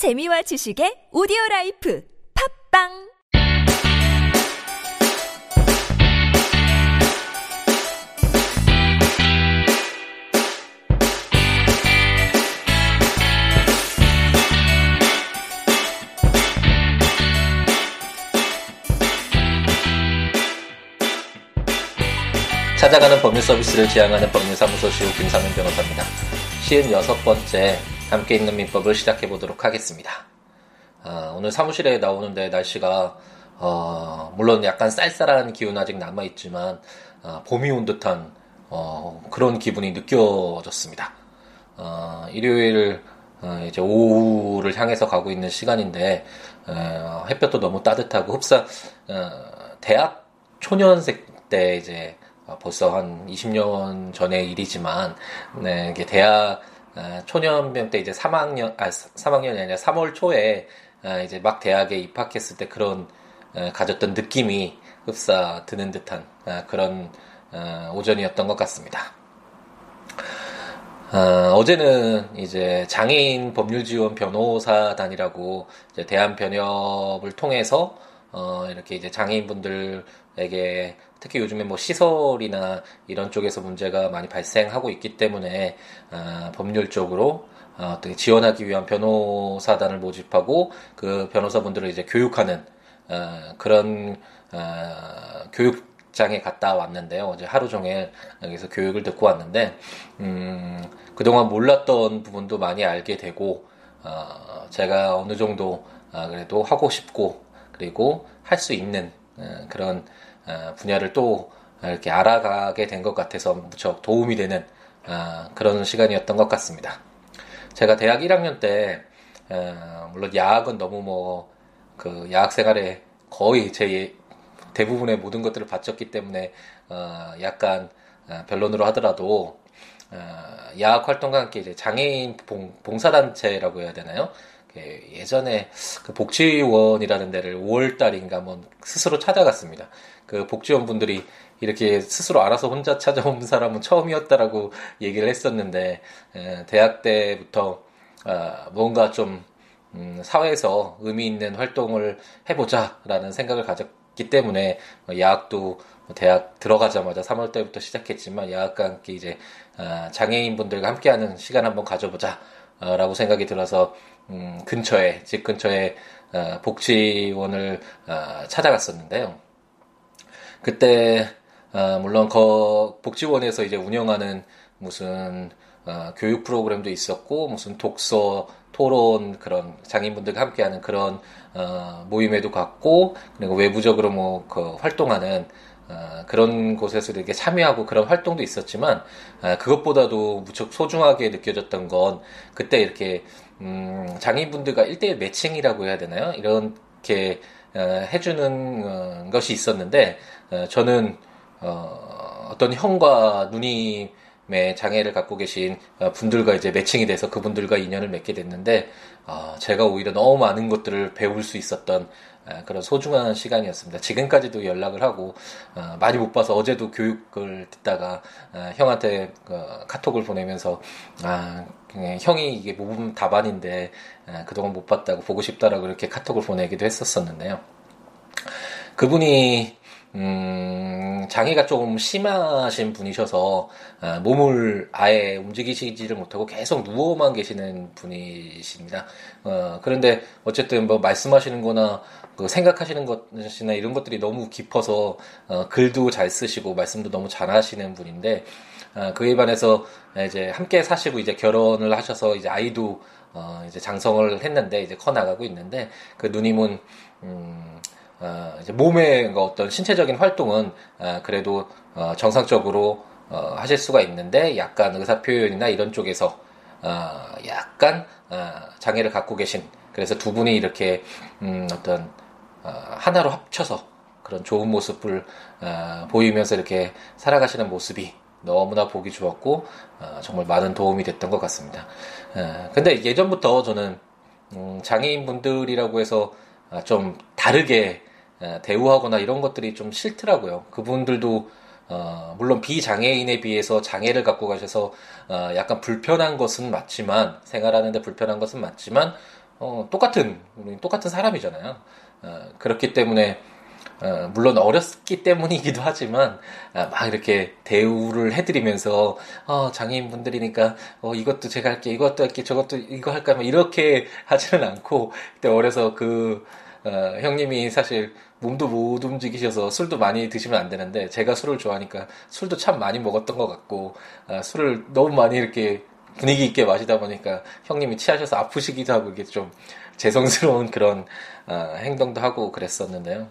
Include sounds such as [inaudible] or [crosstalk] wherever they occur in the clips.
재미와 지식의 오디오 라이프 팟빵 찾아가는 법률 서비스를 지향하는 법률사무소 시우 김삼연 변호사입니다. 56번째 함께 있는 민법을 시작해 보도록 하겠습니다. 아, 오늘 사무실에 나오는데 날씨가 어, 물론 약간 쌀쌀한 기운 아직 남아 있지만 어, 봄이 온 듯한 어, 그런 기분이 느껴졌습니다. 어, 일요일 어, 이제 오후를 향해서 가고 있는 시간인데 어, 햇볕도 너무 따뜻하고 흡사 대학 초년생 때 이제 벌써 한 20년 전의 일이지만 네, 대학 초년병 때 이제 3학년 아 3학년이 아니라 3월 초에 이제 막 대학에 입학했을 때 그런 가졌던 느낌이 흡사 드는 듯한 그런 오전이었던 것 같습니다. 어, 제는 이제 장애인 법률 지원 변호사단이라고 대한 변협을 통해서 어, 이렇게 이제 장애인분들 에게 특히 요즘에 뭐 시설이나 이런 쪽에서 문제가 많이 발생하고 있기 때문에 어, 법률적으로 어, 어떻게 지원하기 위한 변호사단을 모집하고 그 변호사분들을 이제 교육하는 어, 그런 어, 교육장에 갔다 왔는데요. 어제 하루 종일 여기서 교육을 듣고 왔는데 음, 그동안 몰랐던 부분도 많이 알게 되고 어, 제가 어느 정도 어, 그래도 하고 싶고 그리고 할 수 있는 어, 그런 어, 분야를 또 이렇게 알아가게 된 것 같아서 무척 도움이 되는 어, 그런 시간이었던 것 같습니다. 제가 대학 1학년 때 물론 야학은 너무 뭐 그 야학 생활에 거의 제 대부분의 모든 것들을 바쳤기 때문에 약간 변론으로 하더라도 야학 활동과 함께 이제 장애인 봉, 봉사단체라고 해야 되나요? 그 예전에 그 복지원이라는 데를 5월 달인가 뭐 스스로 찾아갔습니다. 그 복지원 분들이 이렇게 스스로 알아서 혼자 찾아온 사람은 처음이었다라고 얘기를 했었는데 대학 때부터 아, 뭔가 좀 음, 사회에서 의미 있는 활동을 해보자라는 생각을 가졌기 때문에 야학도 대학 들어가자마자 3월 때부터 시작했지만 야학과 함께 이제 아, 장애인 분들과 함께하는 시간 한번 가져보자 라고 생각이 들어서 음, 근처에 집 근처에 어, 복지원을 어, 찾아갔었는데요. 그때 어, 물론 거 복지원에서 이제 운영하는 무슨 어, 교육 프로그램도 있었고 무슨 독서 토론 그런 장인분들과 함께하는 그런 어, 모임에도 갔고 그리고 외부적으로 뭐 그 활동하는 어, 그런 곳에서 이렇게 참여하고 그런 활동도 있었지만 어, 그것보다도 무척 소중하게 느껴졌던 건 그때 이렇게 음, 장인분들과 1대1 매칭이라고 해야 되나요? 이렇게 어, 해주는 어, 것이 있었는데 어, 저는 어, 어떤 형과 누님 의 장애를 갖고 계신 어, 분들과 이제 매칭이 돼서 그분들과 인연을 맺게 됐는데 어, 제가 오히려 너무 많은 것들을 배울 수 있었던 어, 그런 소중한 시간이었습니다. 지금까지도 연락을 하고 어, 많이 못 봐서 어제도 교육을 듣다가 어, 형한테 카톡을 보내면서 아, 형이 이게 모범 답안인데 그동안 못 봤다고 보고 싶다라고 이렇게 카톡을 보내기도 했었었는데요. 그분이 음, 장애가 조금 심하신 분이셔서 어, 몸을 아예 움직이시지를 못하고 계속 누워만 계시는 분이십니다. 어, 그런데 어쨌든 뭐 말씀하시는 거나 그 생각하시는 것이나 이런 것들이 너무 깊어서 어, 글도 잘 쓰시고 말씀도 너무 잘하시는 분인데 어, 그에 반해서 이제 함께 사시고 이제 결혼을 하셔서 이제 아이도 어, 이제 장성을 했는데 이제 커 나가고 있는데 그 누님은 음, 어, 이제 몸의 그 어떤 신체적인 활동은 어, 그래도 어, 정상적으로 어, 하실 수가 있는데 약간 의사 표현이나 이런 쪽에서 어, 약간 어, 장애를 갖고 계신 그래서 두 분이 이렇게 음, 어떤 어, 하나로 합쳐서 그런 좋은 모습을 어, 보이면서 이렇게 살아가시는 모습이 너무나 보기 좋았고 어, 정말 많은 도움이 됐던 것 같습니다. 어, 근데 예전부터 저는 음, 장애인 분들이라고 해서 어, 좀 다르게 예, 대우하거나 이런 것들이 좀 싫더라고요. 그분들도 어, 물론 비장애인에 비해서 장애를 갖고 가셔서 어, 약간 불편한 것은 맞지만 생활하는데 불편한 것은 맞지만 어, 똑같은 똑같은 사람이잖아요. 어, 그렇기 때문에 어, 물론 어렸기 때문이기도 하지만 아, 막 이렇게 대우를 해드리면서 어, 장애인 분들이니까 어, 이것도 제가 할게 이것도 할게 저것도 이거 할까 막 이렇게 하지는 않고 그때 어려서 그 어, 형님이 사실 몸도 못 움직이셔서 술도 많이 드시면 안 되는데 제가 술을 좋아하니까 술도 참 많이 먹었던 것 같고 아, 술을 너무 많이 이렇게 분위기 있게 마시다 보니까 형님이 취하셔서 아프시기도 하고 이게 좀 죄송스러운 그런 어, 행동도 하고 그랬었는데요.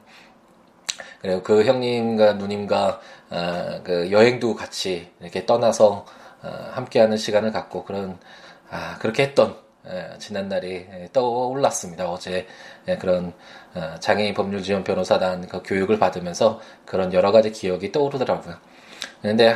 그리고 그 형님과 누님과 어, 그 여행도 같이 이렇게 떠나서 어, 함께하는 시간을 갖고 그런 아, 그렇게 했던 예, 지난날이 예, 떠올랐습니다. 어제 예, 그런 어, 장애인 법률 지원 변호사단 그 교육을 받으면서 그런 여러 가지 기억이 떠오르더라고요. 그런데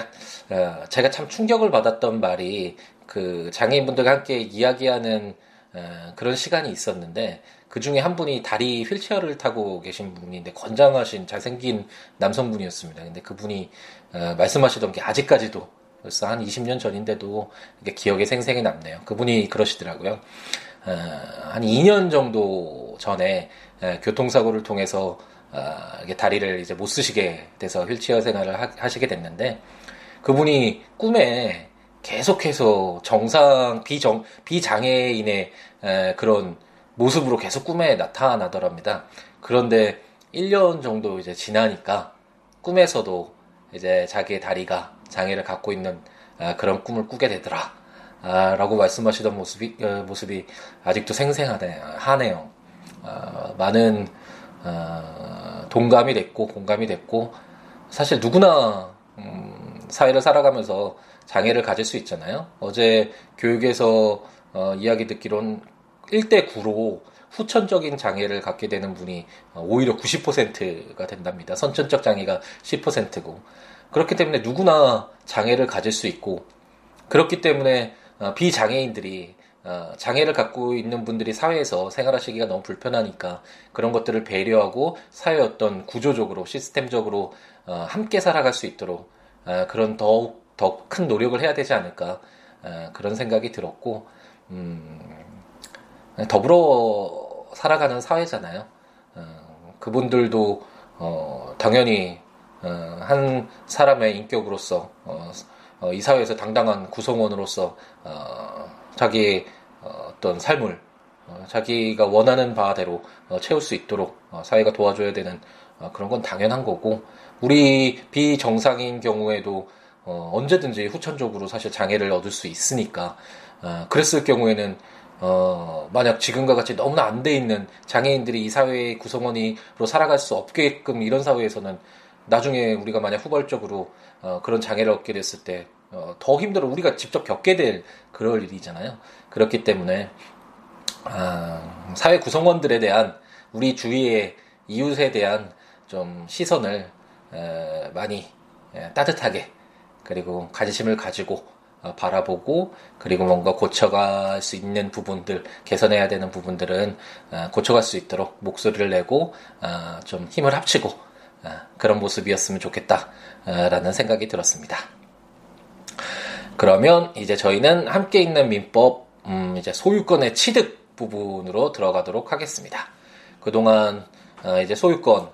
어, 제가 참 충격을 받았던 말이 그 장애인분들과 함께 이야기하는 어, 그런 시간이 있었는데 그 중에 한 분이 다리 휠체어를 타고 계신 분인데 건장하신 잘생긴 남성분이었습니다. 근데 그분이 어, 말씀하시던 게 아직까지도 벌써 한 20년 전인데도 기억에 생생히 남네요. 그분이 그러시더라고요. 어, 한 2년 정도 전에 어, 교통사고를 통해서 어, 다리를 이제 못 쓰시게 돼서 휠체어 생활을 하, 시게 됐는데 그분이 꿈에 계속해서 정상 비정 비장애인의 에, 그런 모습으로 계속 꿈에 나타나더랍니다. 그런데 1년 정도 이제 지나니까 꿈에서도 이제 자기의 다리가 장애를 갖고 있는 아, 그런 꿈을 꾸게 되더라. 아, 라고 말씀하시던 모습이, 어, 모습이 아직도 생생하네요. 아, 많은, 어, 동감이 됐고, 공감이 됐고, 사실 누구나, 음, 사회를 살아가면서 장애를 가질 수 있잖아요. 어제 교육에서, 어, 이야기 듣기론 1대 9로 후천적인 장애를 갖게 되는 분이 오히려 90%가 된답니다. 선천적 장애가 10%고. 그렇기 때문에 누구나 장애를 가질 수 있고, 그렇기 때문에 어, 비장애인들이 어, 장애를 갖고 있는 분들이 사회에서 생활하시기가 너무 불편하니까 그런 것들을 배려하고 사회 어떤 구조적으로 시스템적으로 어, 함께 살아갈 수 있도록 그런 더욱 더 큰 노력을 해야 되지 않을까 그런 생각이 들었고 음, 더불어 살아가는 사회잖아요. 어, 그분들도 어, 당연히 어, 한 사람의 인격으로서 어, 어, 이 사회에서 당당한 구성원으로서 어, 자기의 어떤 삶을 자기가 원하는 바대로 채울 수 있도록 사회가 도와줘야 되는 그런 건 당연한 거고 우리 비정상인 경우에도 언제든지 후천적으로 사실 장애를 얻을 수 있으니까 그랬을 경우에는 어, 만약 지금과 같이 너무나 안 돼 있는 장애인들이 이 사회의 구성원으로 살아갈 수 없게끔 이런 사회에서는 나중에 우리가 만약 후발적으로 어, 그런 장애를 얻게 됐을 때, 어, 더 힘들어 우리가 직접 겪게 될 그럴 일이잖아요. 그렇기 때문에, 아, 사회 구성원들에 대한 우리 주위의 이웃에 대한 좀 시선을 에, 많이 에, 따뜻하게 그리고 관심을 가지고 어, 바라보고 그리고 뭔가 고쳐갈 수 있는 부분들 개선해야 되는 부분들은 어, 고쳐갈 수 있도록 목소리를 내고 어, 좀 힘을 합치고 그런 모습이었으면 좋겠다라는 생각이 들었습니다. 그러면 이제 저희는 함께 있는 민법 음 이제 소유권의 취득 부분으로 들어가도록 하겠습니다. 그동안 이제 소유권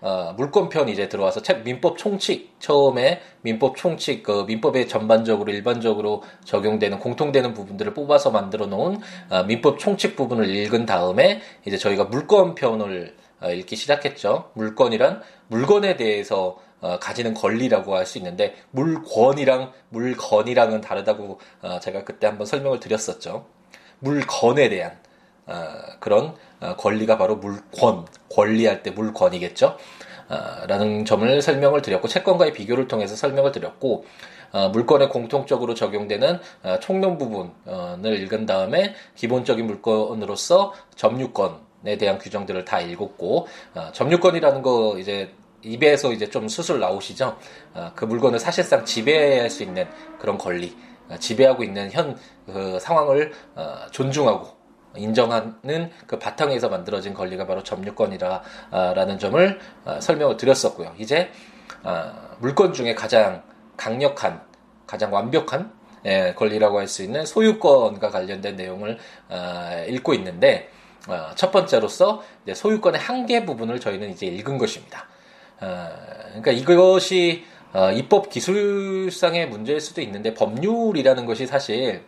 어, 물권편 이제 들어와서 책 민법 총칙 처음에 민법 총칙 그 민법에 전반적으로 일반적으로 적용되는 공통되는 부분들을 뽑아서 만들어 놓은 어, 민법 총칙 부분을 읽은 다음에 이제 저희가 물권편을 어, 읽기 시작했죠. 물권이란 물건에 대해서 어, 가지는 권리라고 할 수 있는데 물권이랑 물건이랑은 다르다고 어, 제가 그때 한번 설명을 드렸었죠. 물건에 대한 어, 그런 어, 권리가 바로 물권, 권리할 때 물권이겠죠. 어, 라는 점을 설명을 드렸고 채권과의 비교를 통해서 설명을 드렸고 물권에 공통적으로 적용되는 총론 부분을 읽은 다음에 기본적인 물건으로서 점유권에 대한 규정들을 다 읽었고 점유권이라는 거 이제 입에서 이제 좀 수술 나오시죠. 그 물건을 사실상 지배할 수 있는 그런 권리, 지배하고 있는 현 그 상황을 존중하고 인정하는 그 바탕에서 만들어진 권리가 바로 점유권이라라는 점을 어, 설명을 드렸었고요. 이제 어, 물권 중에 가장 강력한, 가장 완벽한 예, 권리라고 할 수 있는 소유권과 관련된 내용을 어, 읽고 있는데 어, 첫 번째로서 소유권의 한계 부분을 저희는 이제 읽은 것입니다. 어, 그러니까 이것이 어, 입법 기술상의 문제일 수도 있는데 법률이라는 것이 사실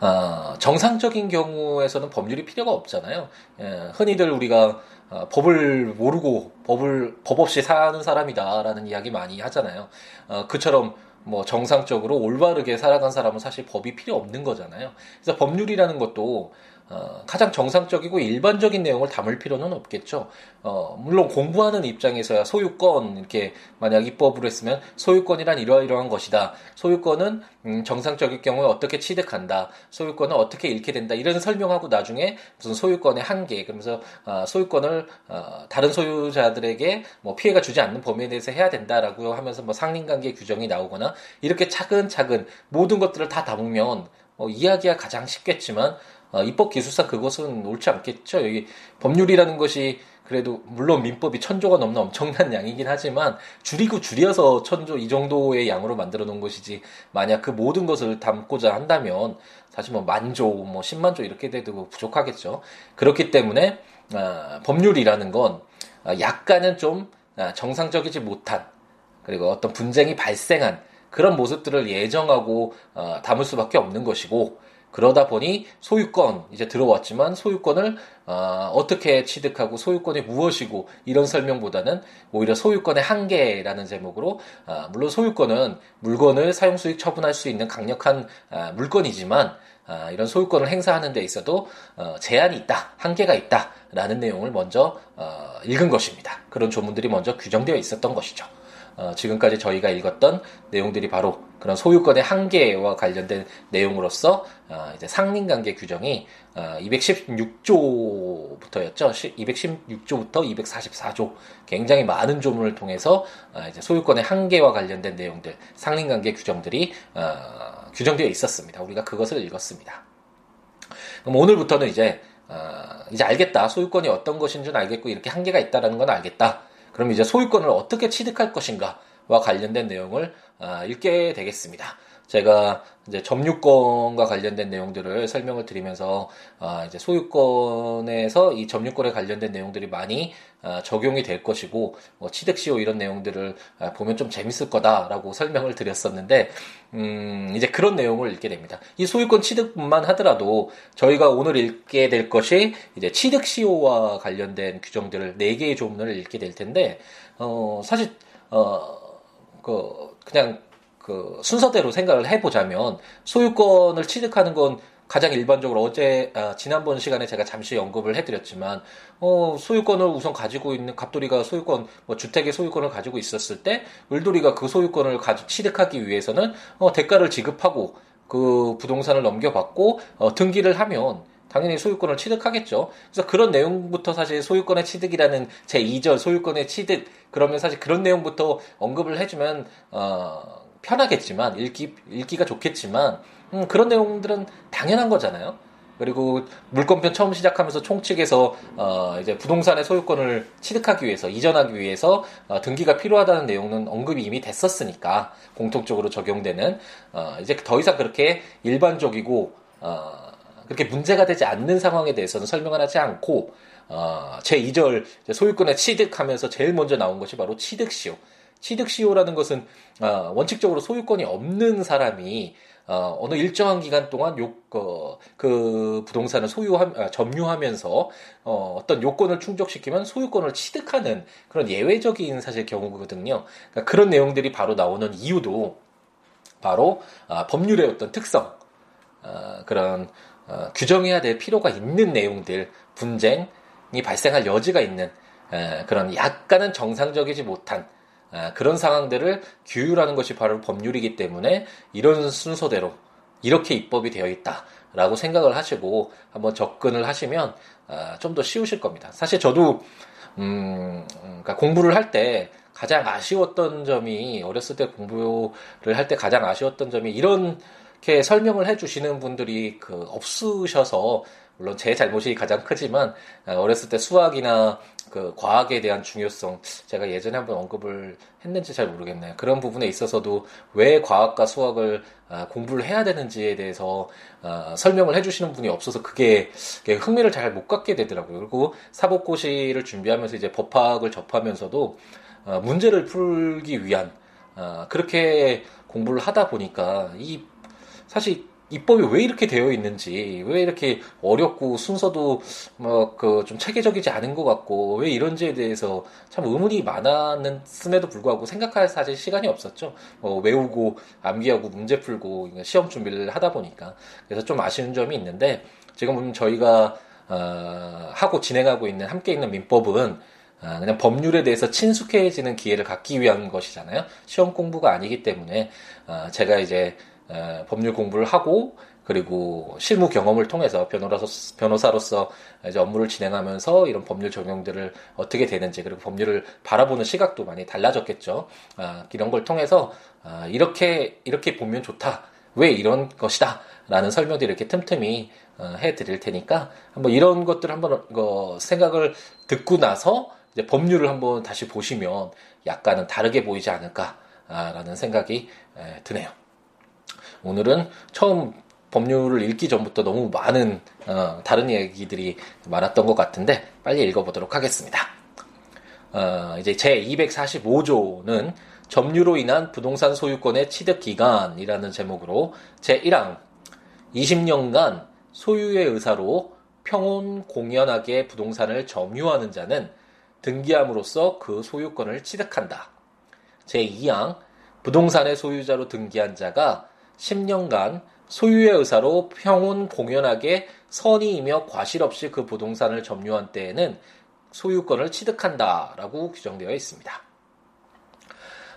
어, 정상적인 경우에서는 법률이 필요가 없잖아요. 예, 흔히들 우리가 어, 법을 모르고 법을 법 없이 사는 사람이다라는 이야기 많이 하잖아요. 어, 그처럼 뭐 정상적으로 올바르게 살아간 사람은 사실 법이 필요 없는 거잖아요. 그래서 법률이라는 것도 어, 가장 정상적이고 일반적인 내용을 담을 필요는 없겠죠. 어, 물론 공부하는 입장에서야 소유권 이렇게 만약 입법으로 했으면 소유권이란 이러이러한 것이다. 소유권은 음, 정상적일 경우에 어떻게 취득한다. 소유권은 어떻게 잃게 된다. 이런 설명하고 나중에 무슨 소유권의 한계 그러면서 어, 소유권을 어, 다른 소유자들에게 뭐 피해가 주지 않는 범위에 대해서 해야 된다라고 하면서 뭐 상린관계 규정이 나오거나 이렇게 차근차근 모든 것들을 다 담으면 어, 이야기가 가장 쉽겠지만 어, 입법 기술상 그것은 옳지 않겠죠. 여기 법률이라는 것이 그래도 물론 민법이 천조가 넘는 엄청난 양이긴 하지만 줄이고 줄여서 천조 이 정도의 양으로 만들어 놓은 것이지 만약 그 모든 것을 담고자 한다면 사실 뭐 만조 뭐 십만조 이렇게 돼도 부족하겠죠. 그렇기 때문에 어, 법률이라는 건 어, 약간은 좀 어, 정상적이지 못한 그리고 어떤 분쟁이 발생한 그런 모습들을 예정하고 어, 담을 수밖에 없는 것이고 그러다 보니 소유권 이제 들어왔지만 소유권을 어, 떻게 취득하고 소유권이 무엇이고 이런 설명보다는 오히려 소유권의 한계라는 제목으로 어, 물론 소유권은 물건을 사용수익 처분할 수 있는 강력한 어, 물건이지만 어, 이런 소유권을 행사하는 데 있어도 어, 제한이 있다, 한계가 있다라는 내용을 먼저 어, 읽은 것입니다. 그런 조문들이 먼저 규정되어 있었던 것이죠. 어, 지금까지 저희가 읽었던 내용들이 바로 그런 소유권의 한계와 관련된 내용으로서 어, 이제 상린관계 규정이 어, 216조부터였죠. 216조부터 244조 굉장히 많은 조문을 통해서 어, 이제 소유권의 한계와 관련된 내용들 상린관계 규정들이 어, 규정되어 있었습니다. 우리가 그것을 읽었습니다. 그럼 오늘부터는 이제 어, 이제 알겠다. 소유권이 어떤 것인 줄 알겠고 이렇게 한계가 있다라는 건 알겠다. 그럼 이제 소유권을 어떻게 취득할 것인가와 관련된 내용을 아, 읽게 되겠습니다. 제가 이제 점유권과 관련된 내용들을 설명을 드리면서 아, 이제 소유권에서 이 점유권에 관련된 내용들이 많이 아, 적용이 될 것이고 뭐 취득시효 이런 내용들을 아, 보면 좀 재밌을 거다라고 설명을 드렸었는데 음, 이제 그런 내용을 읽게 됩니다. 이 소유권 취득뿐만 하더라도 저희가 오늘 읽게 될 것이 이제 취득시효와 관련된 규정들을 네 개의 조문을 읽게 될 텐데 어, 사실 어 그 그냥 그 순서대로 생각을 해보자면 소유권을 취득하는 건 가장 일반적으로 어제 아, 지난번 시간에 제가 잠시 언급을 해드렸지만 어, 소유권을 우선 가지고 있는 갑돌이가 소유권 뭐 주택의 소유권을 가지고 있었을 때 을돌이가 그 소유권을 가지 취득하기 위해서는 어, 대가를 지급하고 그 부동산을 넘겨받고 어, 등기를 하면 당연히 소유권을 취득하겠죠. 그래서 그런 내용부터 사실 소유권의 취득이라는 제 2절 소유권의 취득 그러면 사실 그런 내용부터 언급을 해주면 어, 편하겠지만 읽기 읽기가 좋겠지만 음, 그런 내용들은 당연한 거잖아요. 그리고 물권편 처음 시작하면서 총칙에서 어, 이제 부동산의 소유권을 취득하기 위해서 이전하기 위해서 어, 등기가 필요하다는 내용은 언급이 이미 됐었으니까 공통적으로 적용되는 어, 이제 더 이상 그렇게 일반적이고 어, 그렇게 문제가 되지 않는 상황에 대해서는 설명을 하지 않고 어, 제 2절 소유권에 취득하면서 제일 먼저 나온 것이 바로 취득시효. 취득시효라는 것은 어, 원칙적으로 소유권이 없는 사람이 어, 어느 일정한 기간 동안 요, 어, 그 부동산을 소유하, 아, 점유하면서 어, 어떤 요건을 충족시키면 소유권을 취득하는 그런 예외적인 사실 경우거든요. 그러니까 그런 내용들이 바로 나오는 이유도 바로 아, 법률의 어떤 특성, 어, 그런 어, 규정해야 될 필요가 있는 내용들, 분쟁이 발생할 여지가 있는 에, 그런 약간은 정상적이지 못한 아, 그런 상황들을 규율하는 것이 바로 법률이기 때문에 이런 순서대로 이렇게 입법이 되어 있다라고 생각을 하시고 한번 접근을 하시면 아, 좀더 쉬우실 겁니다. 사실 저도 음, 그러니까 공부를 할 때 가장 아쉬웠던 점이 어렸을 때 공부를 할 때 가장 아쉬웠던 점이 이렇게 설명을 해주시는 분들이 그 없으셔서 물론 제 잘못이 가장 크지만 어, 어렸을 때 수학이나 그 과학에 대한 중요성 제가 예전에 한번 언급을 했는지 잘 모르겠네요. 그런 부분에 있어서도 왜 과학과 수학을 아, 공부를 해야 되는지에 대해서 아, 설명을 해주시는 분이 없어서 그게 흥미를 잘 못 갖게 되더라고요. 그리고 사법고시를 준비하면서 이제 법학을 접하면서도 어, 문제를 풀기 위한 그렇게 공부를 하다 보니까 이 사실 입법이 왜 이렇게 되어 있는지, 왜 이렇게 어렵고 순서도 뭐그좀 체계적이지 않은 것 같고, 왜 이런지에 대해서 참 의문이 많았음에도 불구하고 생각할 사실 시간이 없었죠. 뭐 외우고 암기하고 문제 풀고 시험 준비를 하다 보니까. 그래서 좀 아쉬운 점이 있는데, 지금 저희가 어, 하고 진행하고 있는 함께 있는 민법은 아, 그냥 법률에 대해서 친숙해지는 기회를 갖기 위한 것이잖아요. 시험 공부가 아니기 때문에 아, 제가 이제 법률 공부를 하고 그리고 실무 경험을 통해서 변호사로서, 변호사로서 이제 업무를 진행하면서 이런 법률 적용들을 어떻게 되는지 그리고 법률을 바라보는 시각도 많이 달라졌겠죠. 아, 이런 걸 통해서 아, 이렇게 이렇게 보면 좋다. 왜 이런 것이다. 라는 설명들을 이렇게 틈틈이 어, 해드릴 테니까 한번 이런 것들 한번 어, 생각을 듣고 나서 이제 법률을 한번 다시 보시면 약간은 다르게 보이지 않을까라는 생각이 에, 드네요. 오늘은 처음 법률을 읽기 전부터 너무 많은 어, 다른 얘기들이 많았던 것 같은데 빨리 읽어보도록 하겠습니다. 어, 이제 제 245조는 점유로 인한 부동산 소유권의 취득 기간이라는 제목으로 제 1항 20년간 소유의 의사로 평온 공연하게 부동산을 점유하는 자는 등기함으로써 그 소유권을 취득한다. 제 2항 부동산의 소유자로 등기한 자가 10년간 소유의 의사로 평온 공연하게 선의이며 과실 없이 그 부동산을 점유한 때에는 소유권을 취득한다라고 규정되어 있습니다.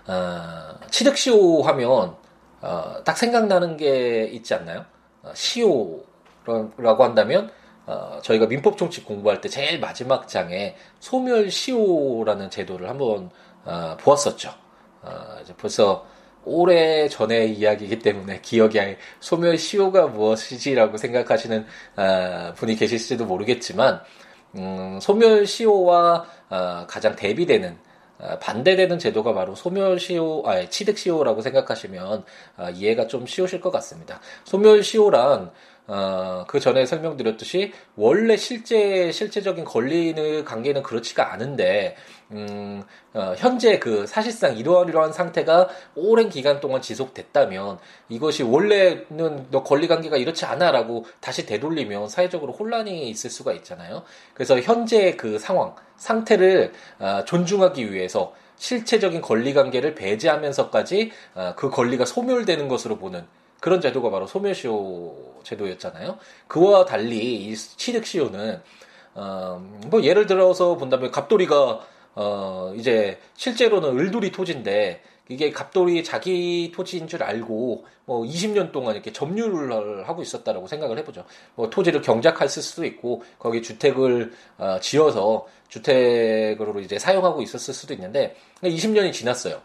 어, 취득시효 하면 어, 딱 생각나는 게 있지 않나요? 어, 시효라고 한다면 어, 저희가 민법총칙 공부할 때 제일 마지막 장에 소멸시효라는 제도를 한번 어, 보았었죠. 어, 벌써 오래 전의 이야기이기 때문에 기억이 아예 소멸 시효가 무엇이지라고 생각하시는 어, 분이 계실지도 모르겠지만 음, 소멸 시효와 어, 가장 대비되는 어, 반대되는 제도가 바로 소멸 시효, 아, 취득 시효라고 생각하시면 어, 이해가 좀 쉬우실 것 같습니다. 소멸 시효란 어, 그 전에 설명드렸듯이 원래 실제 실제적인 권리의 관계는 그렇지가 않은데 음, 어, 현재 그 사실상 이러한 이러한 상태가 오랜 기간 동안 지속됐다면 이것이 원래는 너 권리 관계가 이렇지 않아라고 다시 되돌리면 사회적으로 혼란이 있을 수가 있잖아요. 그래서 현재 그 상황 상태를 어, 존중하기 위해서 실체적인 권리 관계를 배제하면서까지 어, 그 권리가 소멸되는 것으로 보는 그런 제도가 바로 소멸시효 제도였잖아요. 그와 달리 이 취득시효는 어, 뭐 예를 들어서 본다면 갑돌이가 어, 이제 실제로는 을돌이 토지인데 이게 갑돌이 자기 토지인 줄 알고 뭐 20년 동안 이렇게 점유를 하고 있었다라고 생각을 해보죠. 뭐 토지를 경작했을 수도 있고 거기 주택을 어, 지어서 주택으로 이제 사용하고 있었을 수도 있는데 20년이 지났어요.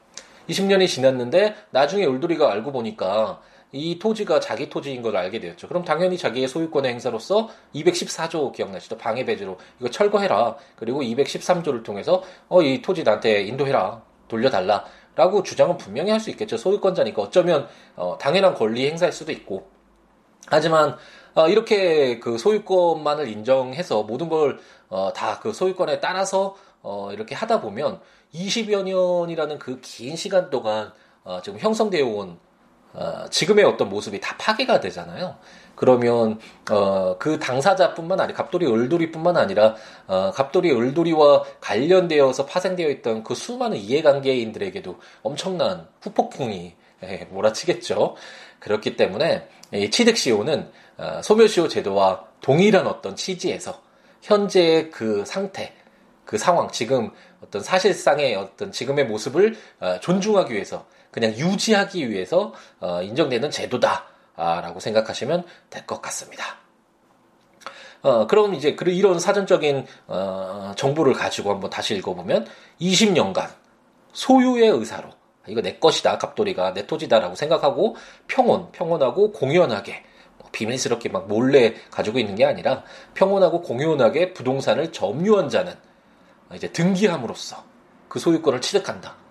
20년이 지났는데 나중에 울돌이가 알고 보니까 이 토지가 자기 토지인 걸 알게 되었죠. 그럼 당연히 자기의 소유권의 행사로서 214조 기억나시죠? 방해 배제로 이거 철거해라. 그리고 213조를 통해서 어 이 토지 나한테 인도해라. 돌려달라. 라고 주장은 분명히 할 수 있겠죠. 소유권자니까 어쩌면 어, 당연한 권리 행사일 수도 있고. 하지만 어, 이렇게 그 소유권만을 인정해서 모든 걸 다그 어, 소유권에 따라서 어, 이렇게 하다 보면 20여 년이라는 그 긴 시간 동안 어, 지금 형성되어 온 어, 지금의 어떤 모습이 다 파괴가 되잖아요. 그러면 어, 그 당사자뿐만 아니라 갑돌이 을돌이뿐만 아니라 어, 갑돌이 을돌이와 관련되어서 파생되어 있던 그 수많은 이해관계인들에게도 엄청난 후폭풍이 예, 몰아치겠죠. 그렇기 때문에 이 취득시효는 어, 소멸시효 제도와 동일한 어떤 취지에서 현재의 그 상태, 그 상황, 지금 어떤 사실상의 어떤 지금의 모습을 어, 존중하기 위해서 그냥 유지하기 위해서 어, 인정되는 제도다라고 생각하시면 될 것 같습니다. 어, 그럼 이제 그 이런 사전적인 어, 정보를 가지고 한번 다시 읽어보면 20년간 소유의 의사로 이거 내 것이다 갑돌이가 내 토지다라고 생각하고 평온 평온하고 공연하게 비밀스럽게 막 몰래 가지고 있는 게 아니라 평온하고 공연하게 부동산을 점유한 자는 이제 등기함으로써 그 소유권을 취득한다.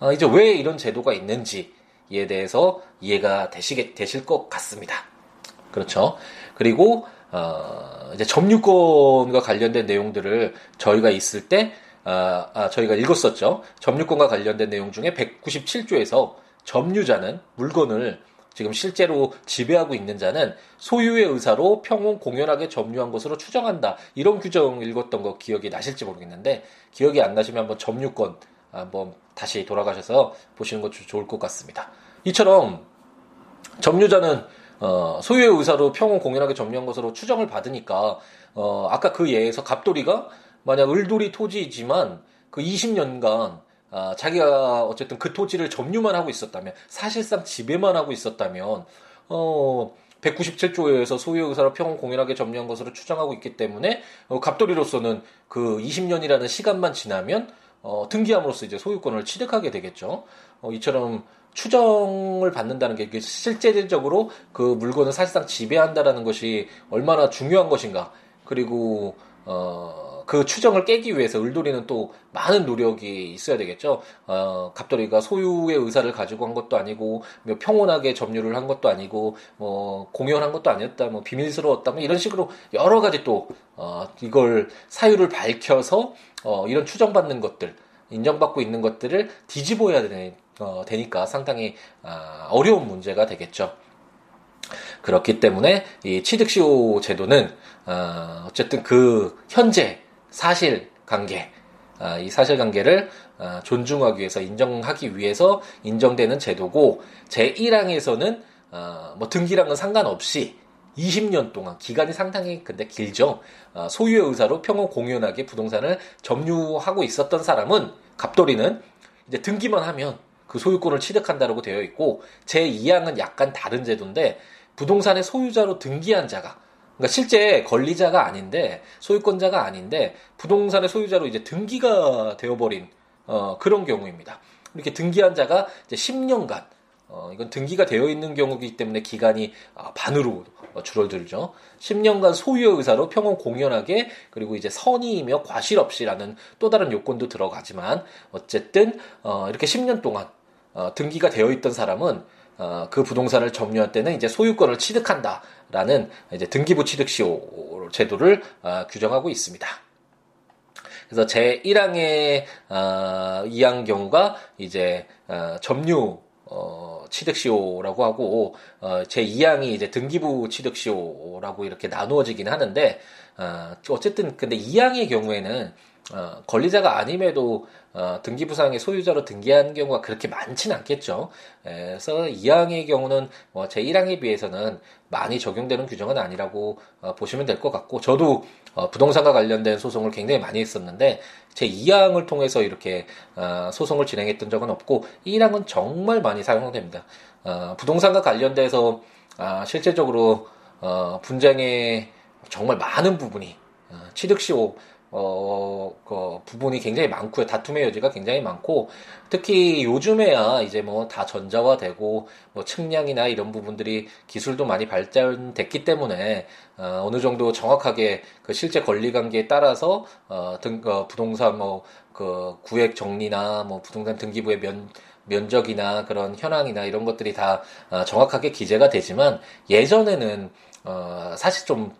아, 이제 왜 이런 제도가 있는지에 대해서 이해가 되시게 되실 것 같습니다. 그렇죠. 그리고 어, 이제 점유권과 관련된 내용들을 저희가 있을 때 아, 아, 저희가 읽었었죠. 점유권과 관련된 내용 중에 197조에서 점유자는 물건을 지금 실제로 지배하고 있는 자는 소유의 의사로 평온 공연하게 점유한 것으로 추정한다. 이런 규정 읽었던 거 기억이 나실지 모르겠는데 기억이 안 나시면 한번 점유권 한번 다시 돌아가셔서 보시는 것도 좋을 것 같습니다. 이처럼 점유자는 어, 소유의 의사로 평온 공연하게 점유한 것으로 추정을 받으니까 어, 아까 그 예에서 갑돌이가 만약 을돌이 토지이지만 그 20년간 아, 자기가 어쨌든 그 토지를 점유만 하고 있었다면 사실상 지배만 하고 있었다면 어 197조에서 소유 의사로 평온 공연하게 점유한 것으로 추정하고 있기 때문에 어, 갑돌이로서는 그 20년이라는 시간만 지나면 어, 등기함으로써 이제 소유권을 취득하게 되겠죠. 어, 이처럼 추정을 받는다는 게 실제적으로 그 물건을 사실상 지배한다라는 것이 얼마나 중요한 것인가. 그리고 어, 그 추정을 깨기 위해서 을돌이는 또 많은 노력이 있어야 되겠죠. 어, 갑돌이가 소유의 의사를 가지고 한 것도 아니고, 뭐 평온하게 점유를 한 것도 아니고, 뭐 공연한 것도 아니었다, 뭐 비밀스러웠다, 뭐 이런 식으로 여러 가지 또 어, 이걸 사유를 밝혀서 어, 이런 추정받는 것들, 인정받고 있는 것들을 뒤집어야 되는, 어, 되니까 상당히 아, 어려운 문제가 되겠죠. 그렇기 때문에 이 취득시효 제도는 어, 어쨌든 그 현재 사실 관계, 아, 이 사실관계를 아, 존중하기 위해서 인정하기 위해서 인정되는 제도고 제1항에서는 아, 뭐 등기랑은 상관없이 20년 동안 기간이 상당히 근데 길죠. 소유의 의사로 평온 공연하게 부동산을 점유하고 있었던 사람은 갑돌이는 이제 등기만 하면 그 소유권을 취득한다라고 되어 있고 제2항은 약간 다른 제도인데 부동산의 소유자로 등기한 자가 그러니까 실제 권리자가 아닌데 소유권자가 아닌데 부동산의 소유자로 이제 등기가 되어버린 어, 그런 경우입니다. 이렇게 등기한 자가 이제 10년간 어, 이건 등기가 되어 있는 경우이기 때문에 기간이 아, 반으로 줄어들죠. 10년간 소유의 의사로 평온 공연하게 그리고 이제 선의이며 과실 없이라는 또 다른 요건도 들어가지만 어쨌든 어, 이렇게 10년 동안 어, 등기가 되어 있던 사람은 어, 그 부동산을 점유할 때는 이제 소유권을 취득한다라는 이제 등기부 취득시효 제도를 어, 규정하고 있습니다. 그래서 제 1항의 어, 2항 경우가 이제 어, 점유 어, 취득시효라고 하고 어, 제 2항이 이제 등기부 취득시효라고 이렇게 나누어지긴 하는데 어, 어쨌든 근데 2항의 경우에는 어, 권리자가 아님에도 어, 등기부상의 소유자로 등기한 경우가 그렇게 많지는 않겠죠. 그래서 2항의 경우는 뭐 제1항에 비해서는 많이 적용되는 규정은 아니라고 어, 보시면 될 것 같고 저도 어, 부동산과 관련된 소송을 굉장히 많이 했었는데 제2항을 통해서 이렇게 어, 소송을 진행했던 적은 없고 1항은 정말 많이 사용됩니다. 어, 부동산과 관련돼서 아, 실제적으로 어, 분쟁의 정말 많은 부분이 어, 취득시효 어, 그 부분이 굉장히 많고요. 다툼의 여지가 굉장히 많고, 특히 요즘에야 이제 뭐 다 전자화되고, 뭐 측량이나 이런 부분들이 기술도 많이 발전됐기 때문에, 어, 어느 정도 정확하게 그 실제 권리 관계에 따라서, 어, 등, 어, 부동산 뭐, 그 구획 정리나 뭐 부동산 등기부의 면, 면적이나 그런 현황이나 이런 것들이 다 어, 정확하게 기재가 되지만, 예전에는, 어, 사실 좀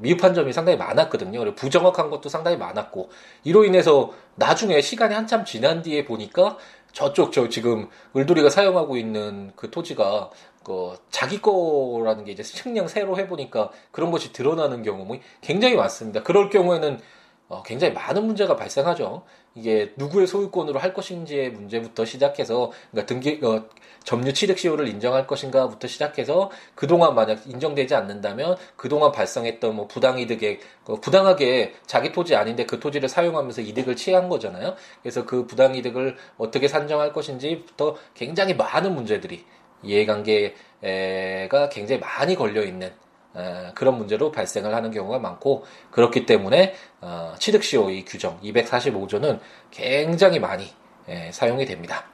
미흡한 점이 상당히 많았거든요. 부정확한 것도 상당히 많았고 이로 인해서 나중에 시간이 한참 지난 뒤에 보니까 저쪽 저 지금 을돌이가 사용하고 있는 그 토지가 그 자기 거라는 게 이제 측량 새로 해보니까 그런 것이 드러나는 경우 뭐 굉장히 많습니다. 그럴 경우에는 어, 굉장히 많은 문제가 발생하죠. 이게 누구의 소유권으로 할 것인지의 문제부터 시작해서 그러니까 등기 어, 점유 취득 시효를 인정할 것인가부터 시작해서 그동안 만약 인정되지 않는다면 그동안 발생했던 뭐 부당이득에 그 부당하게 자기 토지 아닌데 그 토지를 사용하면서 이득을 취한 거잖아요. 그래서 그 부당이득을 어떻게 산정할 것인지부터 굉장히 많은 문제들이 이해관계가 굉장히 많이 걸려 있는 그런 문제로 발생을 하는 경우가 많고 그렇기 때문에 어, 취득시효 이 규정 245조는 굉장히 많이 사용이 됩니다.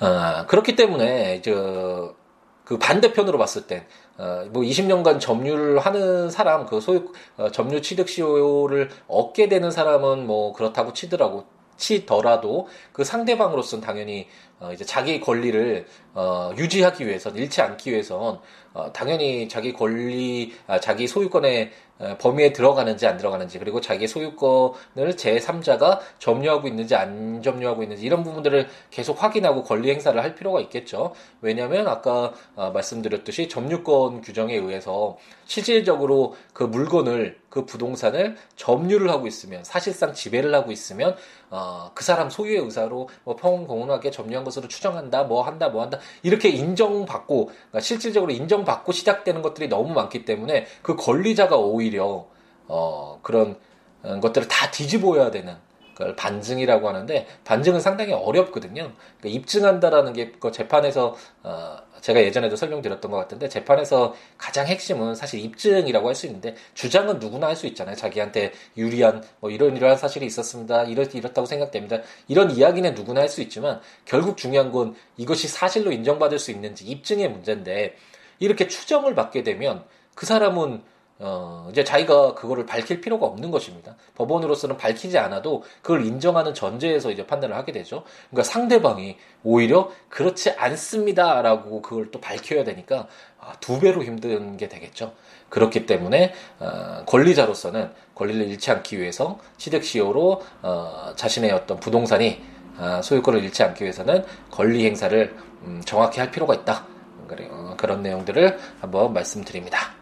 어, 그렇기 때문에 저 그 반대편으로 봤을 땐, 어, 뭐 20년간 점유를 하는 사람, 그 소유, 어, 점유 취득 시효를 얻게 되는 사람은 뭐 그렇다고 치더라고. 치더라도 그 상대방으로서는 당연히 어, 이제 자기 권리를 어, 유지하기 위해선 잃지 않기 위해선 어, 당연히 자기 권리 아, 자기 소유권의 어, 범위에 들어가는지 안 들어가는지 그리고 자기 소유권을 제 3자가 점유하고 있는지 안 점유하고 있는지 이런 부분들을 계속 확인하고 권리 행사를 할 필요가 있겠죠. 왜냐하면 아까 어, 말씀드렸듯이 점유권 규정에 의해서 실질적으로 그 물건을 그 부동산을 점유를 하고 있으면 사실상 지배를 하고 있으면 어, 그 사람 소유의 의사로 뭐 평공헌하게 점유한 것 으로 추정한다 뭐 한다 뭐 한다 이렇게 인정받고 그러니까 실질적으로 인정받고 시작되는 것들이 너무 많기 때문에 그 권리자가 오히려 어, 그런 것들을 다 뒤집어야 되는 그걸 반증이라고 하는데 반증은 상당히 어렵거든요. 그러니까 입증한다라는 게 그 재판에서 어, 제가 예전에도 설명드렸던 것 같은데 재판에서 가장 핵심은 사실 입증이라고 할 수 있는데 주장은 누구나 할 수 있잖아요. 자기한테 유리한 뭐 이런 이러한 사실이 있었습니다. 이렇 이렇다고 생각됩니다. 이런 이야기는 누구나 할 수 있지만 결국 중요한 건 이것이 사실로 인정받을 수 있는지 입증의 문제인데 이렇게 추정을 받게 되면 그 사람은 어, 이제 자기가 그거를 밝힐 필요가 없는 것입니다. 법원으로서는 밝히지 않아도 그걸 인정하는 전제에서 이제 판단을 하게 되죠. 그러니까 상대방이 오히려 그렇지 않습니다라고 그걸 또 밝혀야 되니까 아, 두 배로 힘든 게 되겠죠. 그렇기 때문에 어, 권리자로서는 권리를 잃지 않기 위해서 취득시효로 어, 자신의 어떤 부동산이 어, 소유권을 잃지 않기 위해서는 권리 행사를 음, 정확히 할 필요가 있다. 그런 내용들을 한번 말씀드립니다.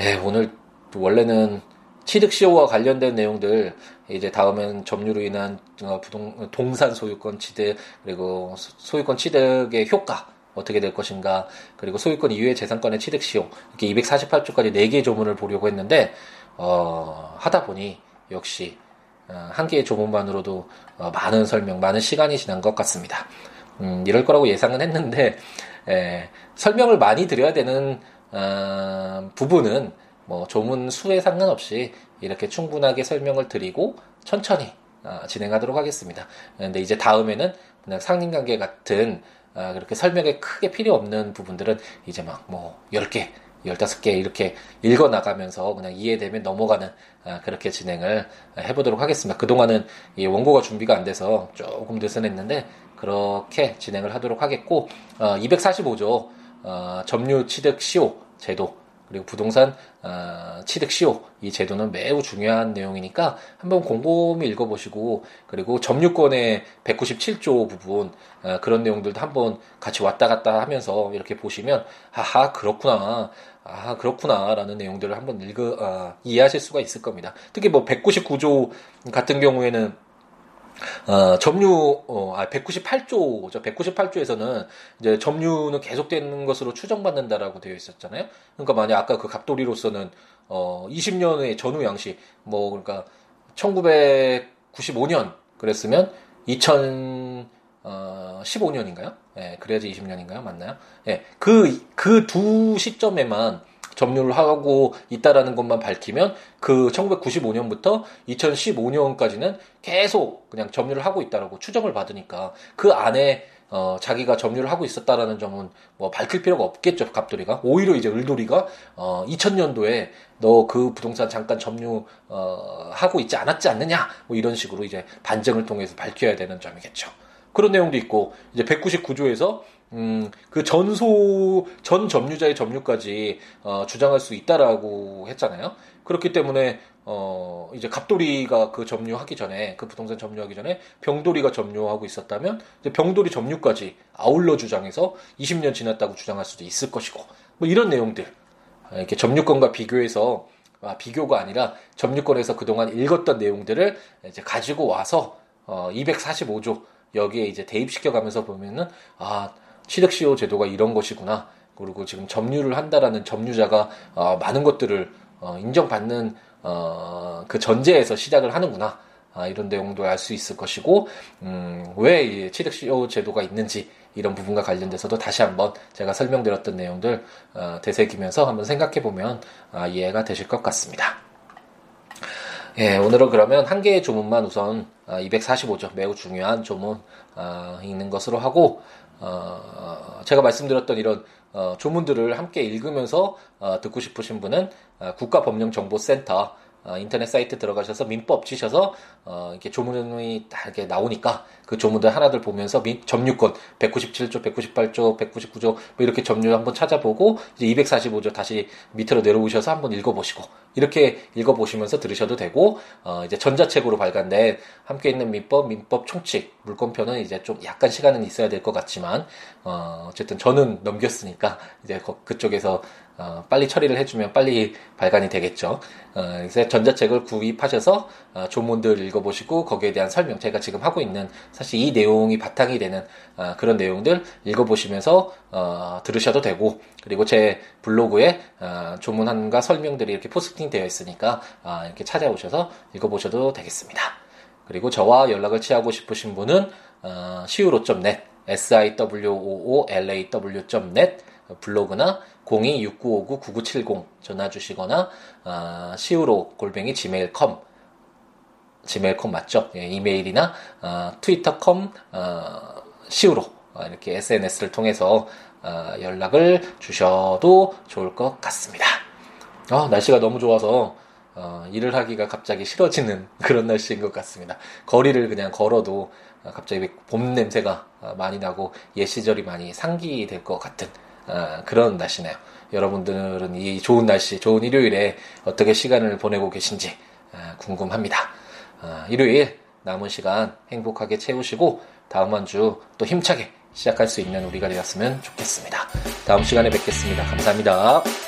예, 오늘 원래는 취득 시효와 관련된 내용들 이제 다음엔 점유로 인한 어, 부동 동산 소유권 취득 그리고 소유권 취득의 효과 어떻게 될 것인가 그리고 소유권 이외의 재산권의 취득 시효 이렇게 248조까지 4개의 조문을 보려고 했는데 어, 하다 보니 역시 어, 한 개의 조문만으로도 어, 많은 설명, 많은 시간이 지난 것 같습니다. 음, 이럴 거라고 예상은 했는데 에, 설명을 많이 드려야 되는 어, 부분은 뭐 조문 수에 상관없이 이렇게 충분하게 설명을 드리고 천천히 어, 진행하도록 하겠습니다. 근데 이제 다음에는 그냥 상인관계 같은 어, 그렇게 설명에 크게 필요 없는 부분들은 이제 막 뭐 10개, 15개 이렇게 읽어 나가면서 그냥 이해되면 넘어가는 아, 그렇게 진행을 해보도록 하겠습니다. 그동안은 이 원고가 준비가 안 돼서 조금 느슨했는데 그렇게 진행을 하도록 하겠고 어, 245조 어, 점유 취득 시효 제도 그리고 부동산 어, 취득 시효 이 제도는 매우 중요한 내용이니까 한번 곰곰이 읽어보시고 그리고 점유권의 197조 부분 어, 그런 내용들도 한번 같이 왔다 갔다 하면서 이렇게 보시면 아하 그렇구나 아 그렇구나라는 내용들을 한번 읽어 어, 이해하실 수가 있을 겁니다. 특히 뭐 199조 같은 경우에는 어, 점유, 어, 아, 198조죠. 198조에서는 이제 점유는 계속되는 것으로 추정받는다라고 되어 있었잖아요. 그러니까 만약 아까 그 갑돌이로서는, 어, 20년의 전후 양식, 뭐, 그러니까 1995년 그랬으면 2015년인가요? 예, 그래야지 20년인가요? 맞나요? 예, 그, 그 두 시점에만 점유를 하고 있다라는 것만 밝히면 그 1995년부터 2015년까지는 계속 그냥 점유를 하고 있다라고 추정을 받으니까 그 안에 어, 자기가 점유를 하고 있었다라는 점은 뭐 밝힐 필요가 없겠죠, 갑돌이가. 오히려 이제 을돌이가, 어, 2000년도에 너 그 부동산 잠깐 점유, 어, 하고 있지 않았지 않느냐? 뭐 이런 식으로 이제 반증을 통해서 밝혀야 되는 점이겠죠. 그런 내용도 있고, 이제 199조에서 음, 그 전소, 전 점유자의 점유까지, 어, 주장할 수 있다라고 했잖아요. 그렇기 때문에, 어, 이제 갑돌이가 그 점유하기 전에, 그 부동산 점유하기 전에 병돌이가 점유하고 있었다면, 이제 병돌이 점유까지 아울러 주장해서 20년 지났다고 주장할 수도 있을 것이고, 뭐 이런 내용들. 이렇게 점유권과 비교해서, 아, 비교가 아니라 점유권에서 그동안 읽었던 내용들을 이제 가지고 와서, 어, 245조, 여기에 이제 대입시켜 가면서 보면은, 아, 취득시효 제도가 이런 것이구나. 그리고 지금 점유를 한다라는 점유자가 어, 많은 것들을 어, 인정받는 어, 그 전제에서 시작을 하는구나. 아, 이런 내용도 알 수 있을 것이고 음, 왜 취득시효 제도가 있는지 이런 부분과 관련돼서도 다시 한번 제가 설명드렸던 내용들 어, 되새기면서 한번 생각해 보면 아, 이해가 되실 것 같습니다. 예, 오늘은 그러면 한 개의 조문만 우선 245조 아, 매우 중요한 조문 아, 읽는 것으로 하고 어, 제가 말씀드렸던 이런 어, 조문들을 함께 읽으면서 어, 듣고 싶으신 분은 어, 국가법령정보센터 어, 인터넷 사이트 들어가셔서 민법 치셔서 어, 이렇게 조문이 다 이렇게 나오니까 그 조문들 하나들 보면서 민, 점유권 197조, 198조, 199조 뭐 이렇게 점유 한번 찾아보고 이제 245조 다시 밑으로 내려오셔서 한번 읽어보시고 이렇게 읽어보시면서 들으셔도 되고 어, 이제 전자책으로 발간된 함께 있는 민법, 민법 총칙 물권표는 이제 좀 약간 시간은 있어야 될 것 같지만 어, 어쨌든 저는 넘겼으니까 이제 그쪽에서 어, 빨리 처리를 해주면 빨리 발간이 되겠죠. 어, 그래서 전자책을 구입하셔서 어, 조문들 읽어보시고 거기에 대한 설명 제가 지금 하고 있는 사실 이 내용이 바탕이 되는 어, 그런 내용들 읽어보시면서 어, 들으셔도 되고 그리고 제 블로그에 어, 조문안과 설명들이 이렇게 포스팅 되어 있으니까 아, 이렇게 찾아오셔서 읽어보셔도 되겠습니다. 그리고 저와 연락을 취하고 싶으신 분은 어, siwo.net siwoolaw.net 블로그나 026959-9970 전화 주시거나 어, 시우로 골뱅이 gmail.com gmail.com 맞죠? 예, 이메일이나 어, 트위터.com 어, 시우로 어, 이렇게 SNS를 통해서 어, 연락을 주셔도 좋을 것 같습니다. 아, 날씨가 너무 좋아서 어, 일을 하기가 갑자기 싫어지는 [laughs] 그런 날씨인 것 같습니다. 거리를 그냥 걸어도 어, 갑자기 봄 냄새가 어, 많이 나고 옛 시절이 많이 상기될 것 같은 어, 그런 날씨네요. 여러분들은 이 좋은 날씨, 좋은 일요일에 어떻게 시간을 보내고 계신지 어, 궁금합니다. 어, 일요일 남은 시간 행복하게 채우시고 다음 한 주 또 힘차게 시작할 수 있는 우리가 되었으면 좋겠습니다. 다음 시간에 뵙겠습니다. 감사합니다.